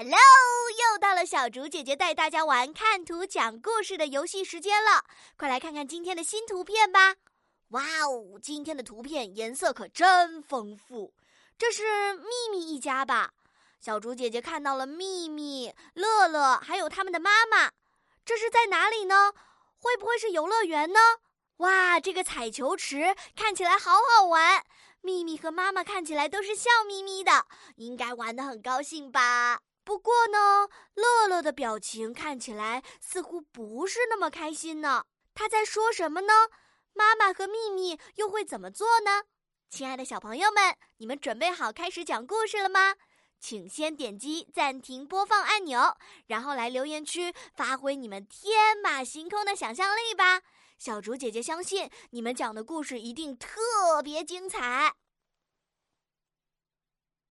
Hello，又到了小竹姐姐带大家玩看图讲故事的游戏时间了，快来看看今天的新图片吧！哇哦，今天的图片颜色可真丰富，这是秘密一家吧？小竹姐姐看到了秘密、乐乐还有他们的妈妈，这是在哪里呢？会不会是游乐园呢？哇，这个彩球池看起来好好玩，秘密和妈妈看起来都是笑眯眯的，应该玩得很高兴吧？不过呢，乐乐的表情看起来似乎不是那么开心呢。他在说什么呢？妈妈和秘密又会怎么做呢？亲爱的小朋友们，你们准备好开始讲故事了吗？请先点击暂停播放按钮，然后来留言区发挥你们天马行空的想象力吧。小竹姐姐相信你们讲的故事一定特别精彩。